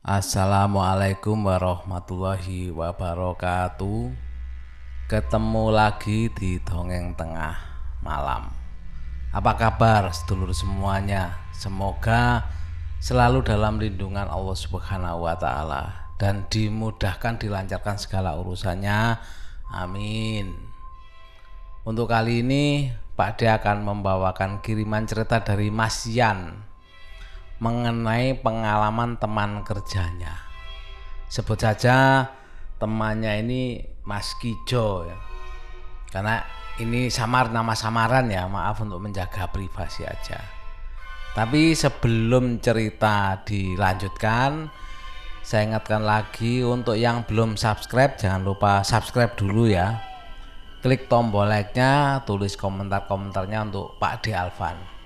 Assalamualaikum warahmatullahi wabarakatuh. Ketemu lagi di dongeng tengah malam. Apa kabar sedulur semuanya? Semoga selalu dalam lindungan Allah Subhanahu wa taala dan dimudahkan dilancarkan segala urusannya. Amin. Untuk kali ini Pak De akan membawakan kiriman cerita dari Mas Yan mengenai pengalaman teman kerjanya. Sebut saja temannya ini Mas Kijo ya. Karena ini samar nama samaran ya, maaf untuk menjaga privasi aja. Tapi sebelum cerita dilanjutkan, saya ingatkan lagi untuk yang belum subscribe jangan lupa subscribe dulu ya. Klik tombol like-nya, tulis komentar-komentarnya untuk Pak De Alvan.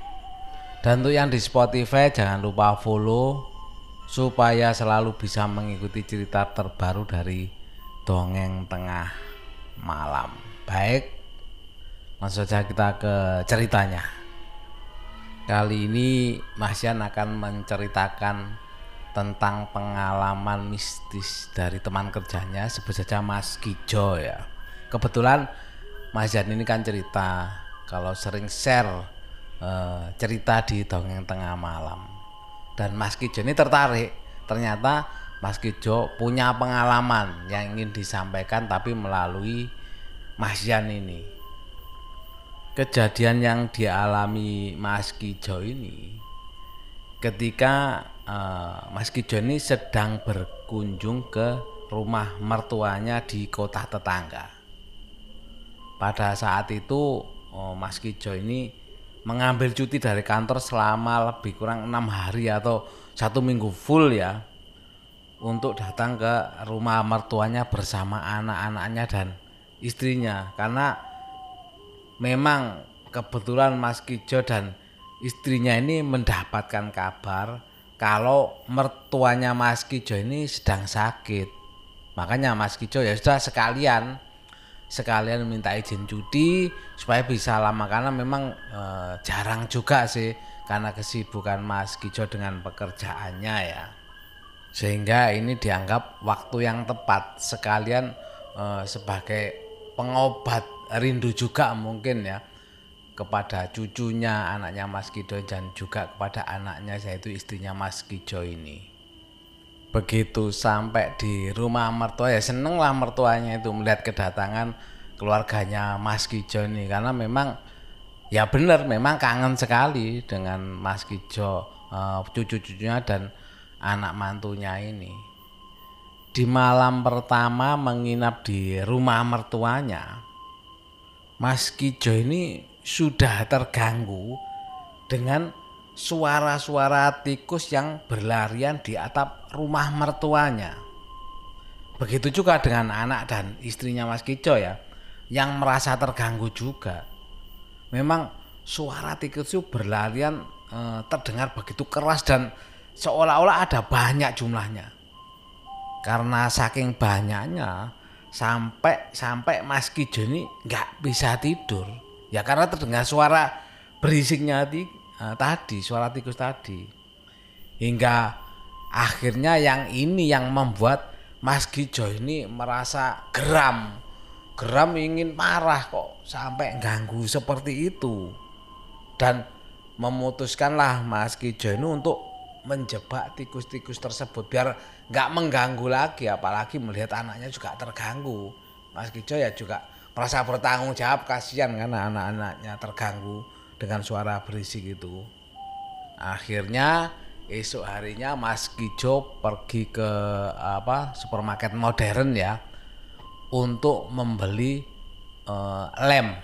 Dan untuk yang di Spotify jangan lupa follow supaya selalu bisa mengikuti cerita terbaru dari dongeng tengah malam. Baik, langsung saja kita ke ceritanya. Kali ini Mas Yan akan menceritakan tentang pengalaman mistis dari teman kerjanya sebut saja Mas Kijo ya. Kebetulan Mas Yan ini kan cerita kalau sering share Eh, cerita di dongeng tengah malam. Dan Mas Kijo ini tertarik. Ternyata Mas Kijo punya pengalaman yang ingin disampaikan tapi melalui Mas Yan ini. Kejadian yang dialami Mas Kijo ini ketika uh, Mas Kijo ini sedang berkunjung ke rumah mertuanya di kota tetangga. Pada saat itu oh, Mas Kijo ini mengambil cuti dari kantor selama lebih kurang enam hari atau satu minggu full ya untuk datang ke rumah mertuanya bersama anak-anaknya dan istrinya. Karena memang kebetulan Mas Kijo dan istrinya ini mendapatkan kabar kalau mertuanya Mas Kijo ini sedang sakit. Makanya Mas Kijo ya sudah sekalian sekalian minta izin cuti supaya bisa lama karena memang e, jarang juga sih karena kesibukan Mas Kijo dengan pekerjaannya ya. Sehingga ini dianggap waktu yang tepat sekalian e, sebagai pengobat rindu juga mungkin ya kepada cucunya anaknya Mas Kijo dan juga kepada anaknya yaitu istrinya Mas Kijo ini begitu sampai di rumah mertua ya seneng lah mertuanya itu melihat kedatangan keluarganya Mas Kijo ini. Karena memang ya benar memang kangen sekali dengan Mas Kijo uh, cucu-cucunya dan anak mantunya ini. Di malam pertama menginap di rumah mertuanya Mas Kijo ini sudah terganggu dengan suara-suara tikus yang berlarian di atap rumah mertuanya. Begitu juga dengan anak dan istrinya Mas Kijo ya, yang merasa terganggu juga. Memang suara tikus itu berlarian e, terdengar begitu keras dan seolah-olah ada banyak jumlahnya. Karena saking banyaknya sampai sampai Mas Kijo ini nggak bisa tidur. Ya karena terdengar suara berisiknya uh, tadi suara tikus tadi hingga akhirnya yang ini yang membuat Mas Gijo ini merasa geram. Geram ingin marah kok sampai ganggu seperti itu. Dan memutuskanlah Mas Gijo ini untuk menjebak tikus-tikus tersebut biar nggak mengganggu lagi apalagi melihat anaknya juga terganggu. Mas Gijo ya juga merasa bertanggung jawab kasihan karena anak-anaknya terganggu dengan suara berisik itu. Akhirnya esok harinya Mas Kijo pergi ke apa supermarket modern ya untuk membeli uh, lem,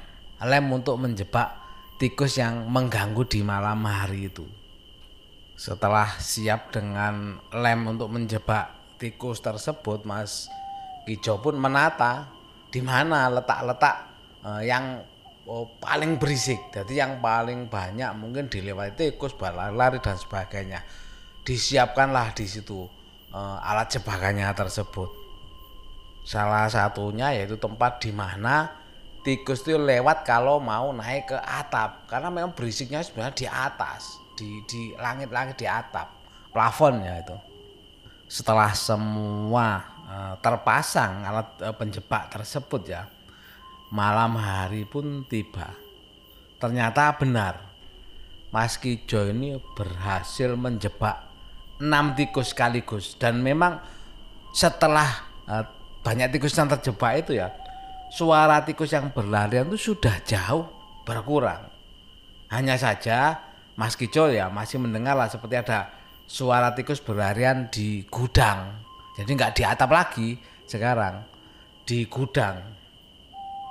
lem untuk menjebak tikus yang mengganggu di malam hari itu. Setelah siap dengan lem untuk menjebak tikus tersebut, Mas Kijo pun menata di mana letak-letak uh, yang oh, paling berisik. Jadi yang paling banyak mungkin dilewati tikus, lari dan sebagainya. Disiapkanlah di situ uh, alat jebakannya tersebut. Salah satunya yaitu tempat di mana tikus itu lewat kalau mau naik ke atap karena memang berisiknya sebenarnya di atas di di langit-langit di atap plafon ya itu setelah semua uh, terpasang alat uh, penjebak tersebut ya, malam hari pun tiba. Ternyata benar, Mas Kijo ini berhasil menjebak enam tikus sekaligus dan memang setelah uh, banyak tikus yang terjebak itu ya, suara tikus yang berlarian itu sudah jauh berkurang. Hanya saja Mas Kijo ya masih mendengar lah seperti ada suara tikus berlarian di gudang. Jadi nggak di atap lagi sekarang di gudang.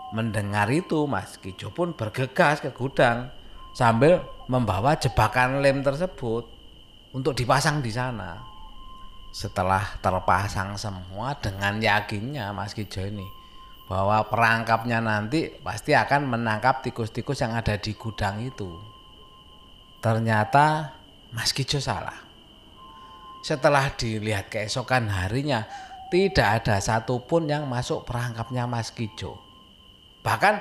Mendengar itu Mas Kijo pun bergegas ke gudang sambil membawa jebakan lem tersebut untuk dipasang di sana. Setelah terpasang semua dengan yakinnya Mas Kijo ini bahwa perangkapnya nanti pasti akan menangkap tikus-tikus yang ada di gudang itu. Ternyata Mas Kijo salah. Setelah dilihat keesokan harinya, tidak ada satupun yang masuk perangkapnya Mas Kijo. Bahkan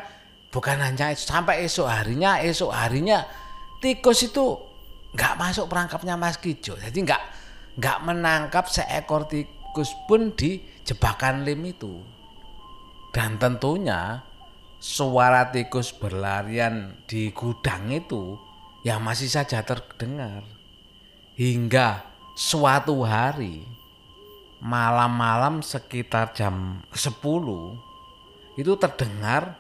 bukan hanya itu, sampai esok harinya, esok harinya tikus itu nggak masuk perangkapnya Mas Kijo. Jadi nggak nggak menangkap seekor tikus pun di jebakan lem itu. Dan tentunya suara tikus berlarian di gudang itu yang masih saja terdengar. Hingga suatu hari malam-malam sekitar jam 10 itu terdengar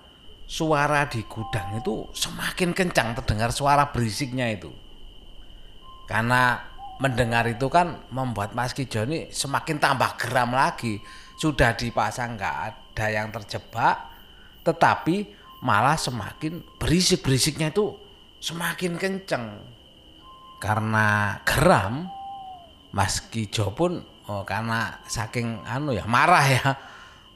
suara di gudang itu semakin kencang terdengar suara berisiknya itu. Karena mendengar itu kan membuat Mas Kijo ini semakin tambah geram lagi. Sudah dipasang nggak ada yang terjebak tetapi malah semakin berisik-berisiknya itu semakin kenceng karena geram Mas Kijo pun oh, karena saking anu ya marah ya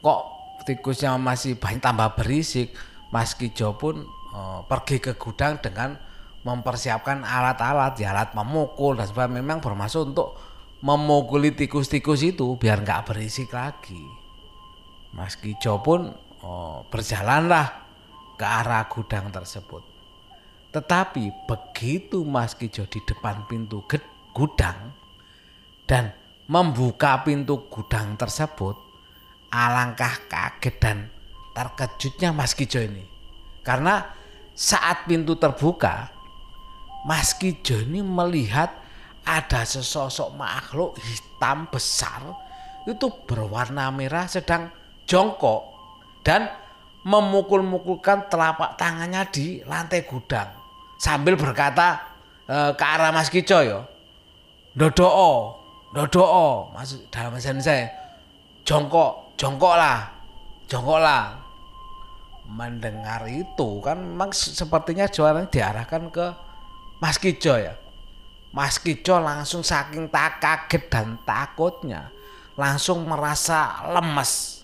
kok tikusnya masih banyak tambah berisik Mas Kijo pun oh, pergi ke gudang dengan mempersiapkan alat-alat ya alat memukul dan sebagainya memang bermaksud untuk memukuli tikus-tikus itu biar nggak berisik lagi. Mas Kijo pun oh, berjalanlah ke arah gudang tersebut. Tetapi begitu Mas Kijo di depan pintu gudang dan membuka pintu gudang tersebut, alangkah kaget dan terkejutnya Mas Kijo ini. Karena saat pintu terbuka, Mas Kijo ini melihat ada sesosok makhluk hitam besar itu berwarna merah sedang jongkok dan memukul-mukulkan telapak tangannya di lantai gudang. Sambil berkata e, ke arah Mas Kico yo dodoo dodoo maksud dalam bahasa saya jongkok jongkok lah. Jongkok lah. Mendengar itu kan memang sepertinya jualan diarahkan ke Mas Kijo ya. Mas Kijo langsung saking tak kaget dan takutnya langsung merasa lemes.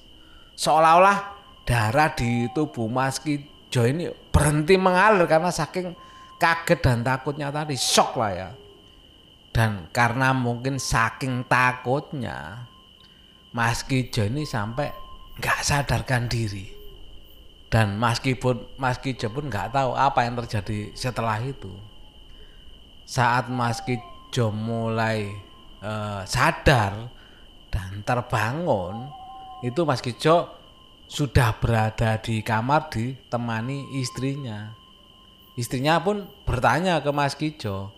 Seolah-olah darah di tubuh Mas Kijo ini berhenti mengalir karena saking kaget dan takutnya tadi shock lah ya. Dan karena mungkin saking takutnya Mas Kijo ini sampai nggak sadarkan diri dan Mas Kijo, Mas Kijo pun nggak tahu apa yang terjadi setelah itu saat Mas Kijo mulai uh, sadar dan terbangun itu Mas Kijo sudah berada di kamar ditemani istrinya. Istrinya pun bertanya ke Mas Kijo,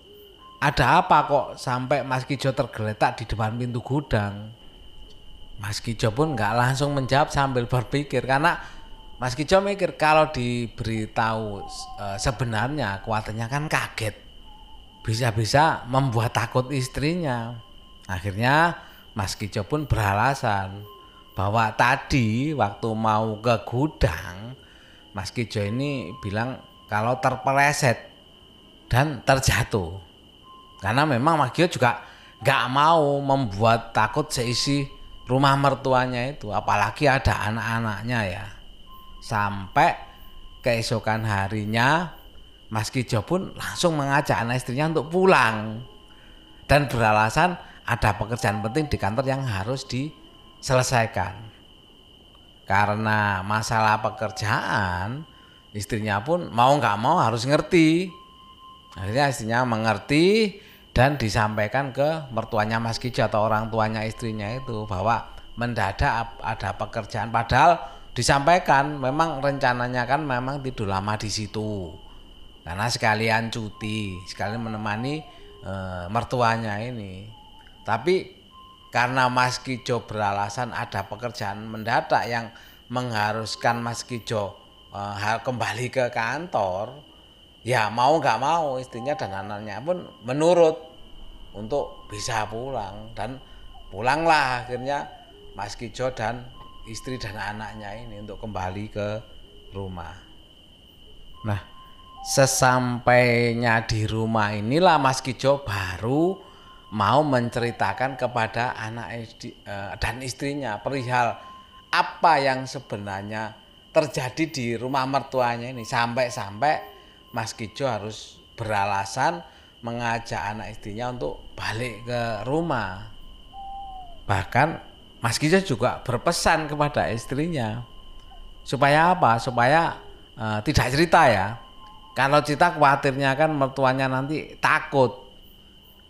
ada apa kok sampai Mas Kijo tergeletak di depan pintu gudang? Mas Kijo pun nggak langsung menjawab sambil berpikir karena Mas Kijo mikir kalau diberitahu e, sebenarnya kuatannya kan kaget. Bisa-bisa membuat takut istrinya. Akhirnya Mas Kijo pun beralasan bahwa tadi waktu mau ke gudang Mas Kijo ini bilang kalau terpeleset dan terjatuh karena memang Mas Kijo juga nggak mau membuat takut seisi rumah mertuanya itu apalagi ada anak-anaknya ya sampai keesokan harinya Mas Kijo pun langsung mengajak anak istrinya untuk pulang dan beralasan ada pekerjaan penting di kantor yang harus di selesaikan. Karena masalah pekerjaan, istrinya pun mau nggak mau harus ngerti. Akhirnya istrinya mengerti dan disampaikan ke mertuanya Mas Kijo atau orang tuanya istrinya itu bahwa mendadak ada pekerjaan. Padahal disampaikan memang rencananya kan memang tidur lama di situ. Karena sekalian cuti sekalian menemani e, mertuanya ini. Tapi karena Mas Kijo beralasan ada pekerjaan mendadak yang mengharuskan Mas Kijo e, kembali ke kantor ya mau nggak mau istrinya dan anaknya pun menurut untuk bisa pulang dan pulanglah akhirnya Mas Kijo dan istri dan anaknya ini untuk kembali ke rumah. Nah, sesampainya di rumah inilah Mas Kijo baru mau menceritakan kepada anak istri, eh, dan istrinya perihal apa yang sebenarnya terjadi di rumah mertuanya ini sampai-sampai Mas Kijo harus beralasan mengajak anak istrinya untuk balik ke rumah. Bahkan Mas Kijo juga berpesan kepada istrinya supaya apa? Supaya uh, tidak cerita ya. Kalau cerita khawatirnya kan mertuanya nanti takut.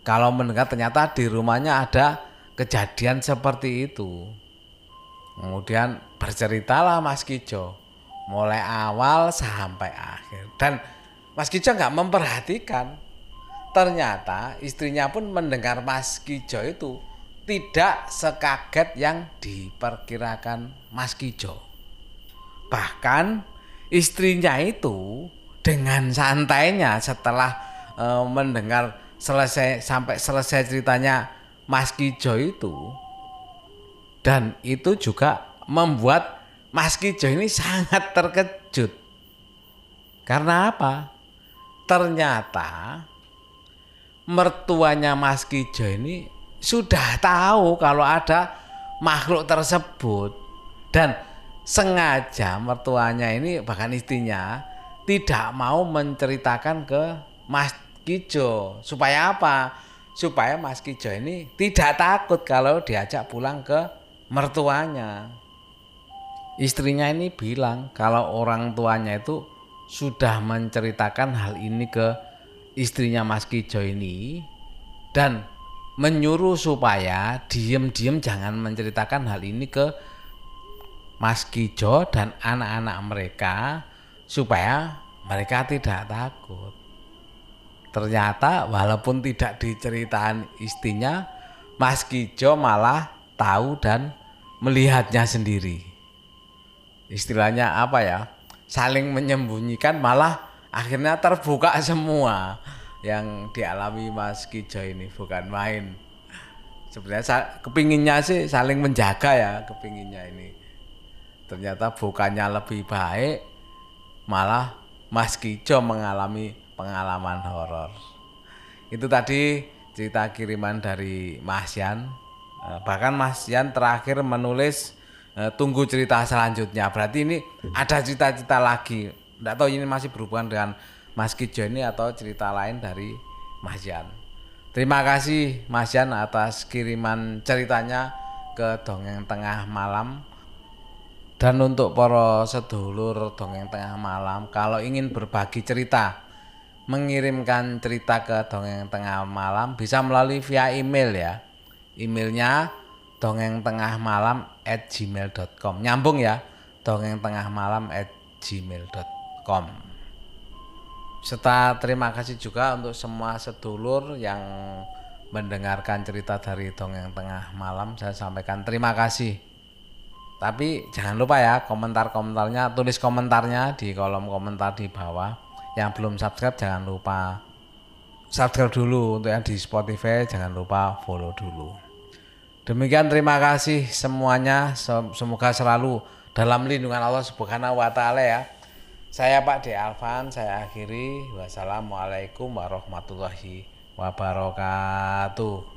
Kalau mendengar ternyata di rumahnya ada kejadian seperti itu. Kemudian berceritalah Mas Kijo mulai awal sampai akhir dan Mas Kijo nggak memperhatikan. Ternyata istrinya pun mendengar Mas Kijo itu tidak sekaget yang diperkirakan Mas Kijo. Bahkan istrinya itu dengan santainya setelah e, mendengar selesai sampai selesai ceritanya Mas Kijo itu dan itu juga membuat Mas Kijo ini sangat terkejut. Karena apa? Ternyata mertuanya Mas Kijo ini sudah tahu kalau ada makhluk tersebut dan sengaja mertuanya ini bahkan istrinya tidak mau menceritakan ke Mas Kijo supaya apa? Supaya Mas Kijo ini tidak takut kalau diajak pulang ke mertuanya. Istrinya ini bilang kalau orang tuanya itu sudah menceritakan hal ini ke istrinya Mas Kijo ini dan menyuruh supaya diem-diem jangan menceritakan hal ini ke Mas Kijo dan anak-anak mereka supaya mereka tidak takut. Ternyata walaupun tidak diceritakan istrinya, Mas Kijo malah tahu dan melihatnya sendiri. Istilahnya apa ya? Saling menyembunyikan malah akhirnya terbuka semua yang dialami Mas Kijo ini bukan main. Sebenarnya kepinginnya sih saling menjaga ya kepinginnya ini. Ternyata bukannya lebih baik malah Mas Kijo mengalami pengalaman horor. Itu tadi cerita kiriman dari Mas Yan. Eh, bahkan Mas Yan terakhir menulis tunggu cerita selanjutnya. Berarti ini ada cerita-cerita lagi. Tidak tahu ini masih berhubungan dengan Mas Kijo ini atau cerita lain dari Mas Jan. Terima kasih Mas Jan atas kiriman ceritanya ke Dongeng Tengah Malam. Dan untuk para sedulur Dongeng Tengah Malam, kalau ingin berbagi cerita, mengirimkan cerita ke Dongeng Tengah Malam bisa melalui via email ya. Emailnya dongeng tengah malam at gmail.com nyambung ya dongeng tengah malam at gmail.com serta terima kasih juga untuk semua sedulur yang mendengarkan cerita dari dongeng tengah malam saya sampaikan terima kasih. Tapi jangan lupa ya komentar-komentarnya tulis komentarnya di kolom komentar di bawah. Yang belum subscribe jangan lupa subscribe dulu. Untuk yang di Spotify jangan lupa follow dulu Demikian terima kasih semuanya. Semoga selalu dalam lindungan Allah Subhanahu wa taala ya. Saya Pak De Alvan, saya akhiri. Wassalamualaikum warahmatullahi wabarakatuh.